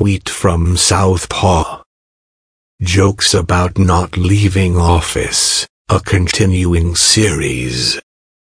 tweet from Southpaw. Jokes about not leaving office, a continuing series.